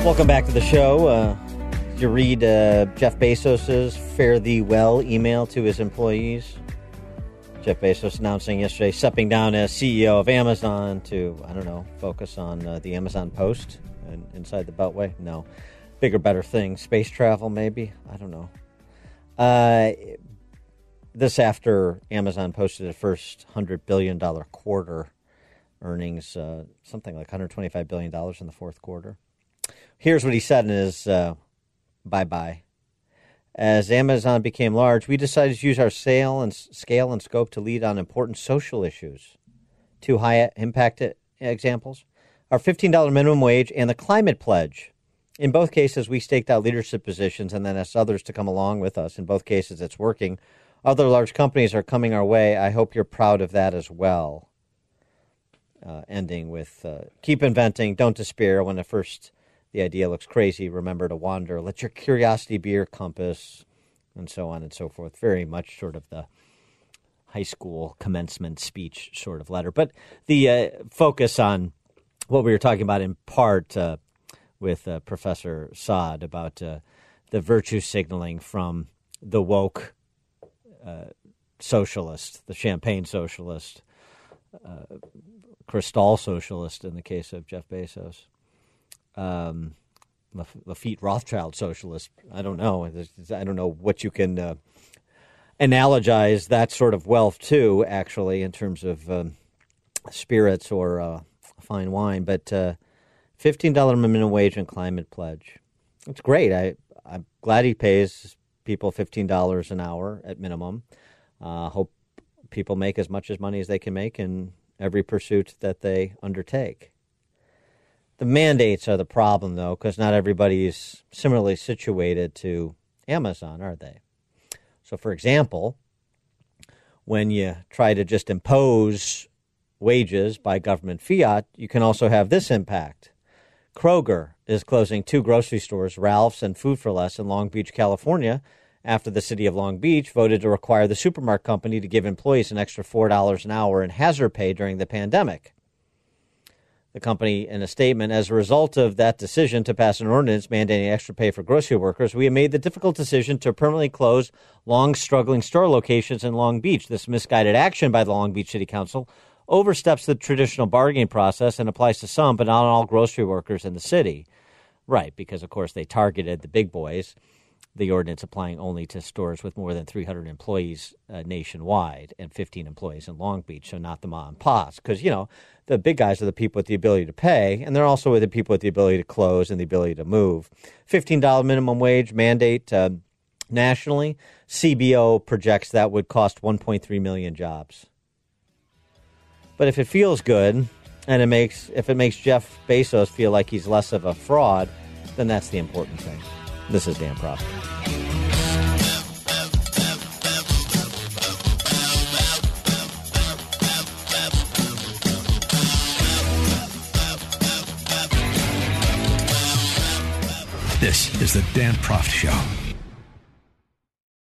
Welcome back to the show. Uh, did you read uh, Jeff Bezos's "Fare Thee Well" email to his employees? Jeff Bezos announcing yesterday stepping down as CEO of Amazon to, I don't know, focus on uh, the Amazon Post and inside the Beltway. No, bigger, better thing. Space travel, maybe. I don't know. Uh, this after Amazon posted its first hundred billion dollar quarter earnings, uh, something like 125 billion dollars in the fourth quarter. Here's what he said in his uh, bye bye. As Amazon became large, we decided to use our sale and scale and scope to lead on important social issues. Two high impact examples our $15 minimum wage and the climate pledge. In both cases, we staked out leadership positions and then asked others to come along with us. In both cases, it's working. Other large companies are coming our way. I hope you're proud of that as well. Uh, ending with uh, keep inventing, don't despair. When the first the idea looks crazy, remember to wander. Let your curiosity be your compass, and so on and so forth. Very much sort of the high school commencement speech sort of letter. But the uh, focus on what we were talking about in part uh, with uh, Professor Saad about uh, the virtue signaling from the woke uh, socialist, the champagne socialist, uh, Cristal socialist in the case of Jeff Bezos um, Lafite Rothschild socialist. I don't know. I don't know what you can uh, analogize that sort of wealth to, actually, in terms of um, spirits or uh, fine wine. But uh, $15 minimum wage and climate pledge. It's great. I, I'm glad he pays people $15 an hour at minimum. Uh, hope people make as much as money as they can make in every pursuit that they undertake. The mandates are the problem, though, because not everybody is similarly situated to Amazon, are they? So, for example, when you try to just impose wages by government fiat, you can also have this impact. Kroger is closing two grocery stores, Ralph's and Food for Less, in Long Beach, California, after the city of Long Beach voted to require the supermarket company to give employees an extra $4 an hour in hazard pay during the pandemic the company in a statement. As a result of that decision to pass an ordinance mandating extra pay for grocery workers we have made the difficult decision to permanently close long struggling store locations in long beach. This misguided action by the long beach city council oversteps the traditional bargaining process and applies to some but not all grocery workers in the city. Right because of course they targeted the big boys the ordinance applying only to stores with more than 300 employees uh, nationwide and 15 employees in Long Beach, so not the mom and pops. Because, you know, the big guys are the people with the ability to pay, and they're also the people with the ability to close and the ability to move. $15 minimum wage mandate uh, nationally, CBO projects that would cost 1.3 million jobs. But if it feels good, and it makes if it makes Jeff Bezos feel like he's less of a fraud, then that's the important thing. This is Dan Proft. This is the Dan Proft Show.